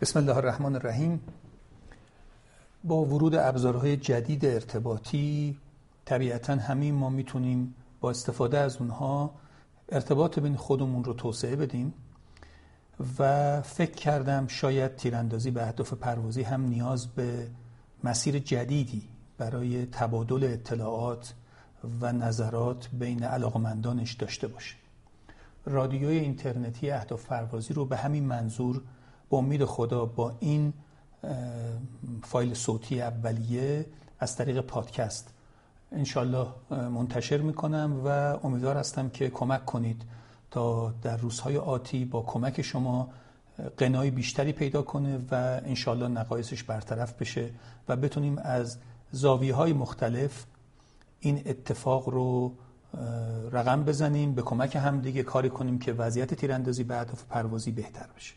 بسم الله الرحمن الرحیم. با ورود ابزارهای جدید ارتباطی طبیعتا همین ما می‌تونیم با استفاده از اونها ارتباط بین خودمون رو توسعه بدیم و فکر کردم شاید تیراندازی به اهداف پروازی هم نیاز به مسیر جدیدی برای تبادل اطلاعات و نظرات بین علاقمندانش داشته باشه. رادیوی اینترنتی اهداف پروازی رو به همین منظور با امید خدا با این فایل صوتی اولیه از طریق پادکست انشالله منتشر می‌کنم و امیدوار هستم که کمک کنید تا در روزهای آتی با کمک شما قنای بیشتری پیدا کنه و انشالله نقایصش برطرف بشه و بتونیم از زاویه های مختلف این اتفاق رو رقم بزنیم به کمک هم دیگه کاری کنیم که وضعیت تیراندازی به هدف پروازی بهتر بشه.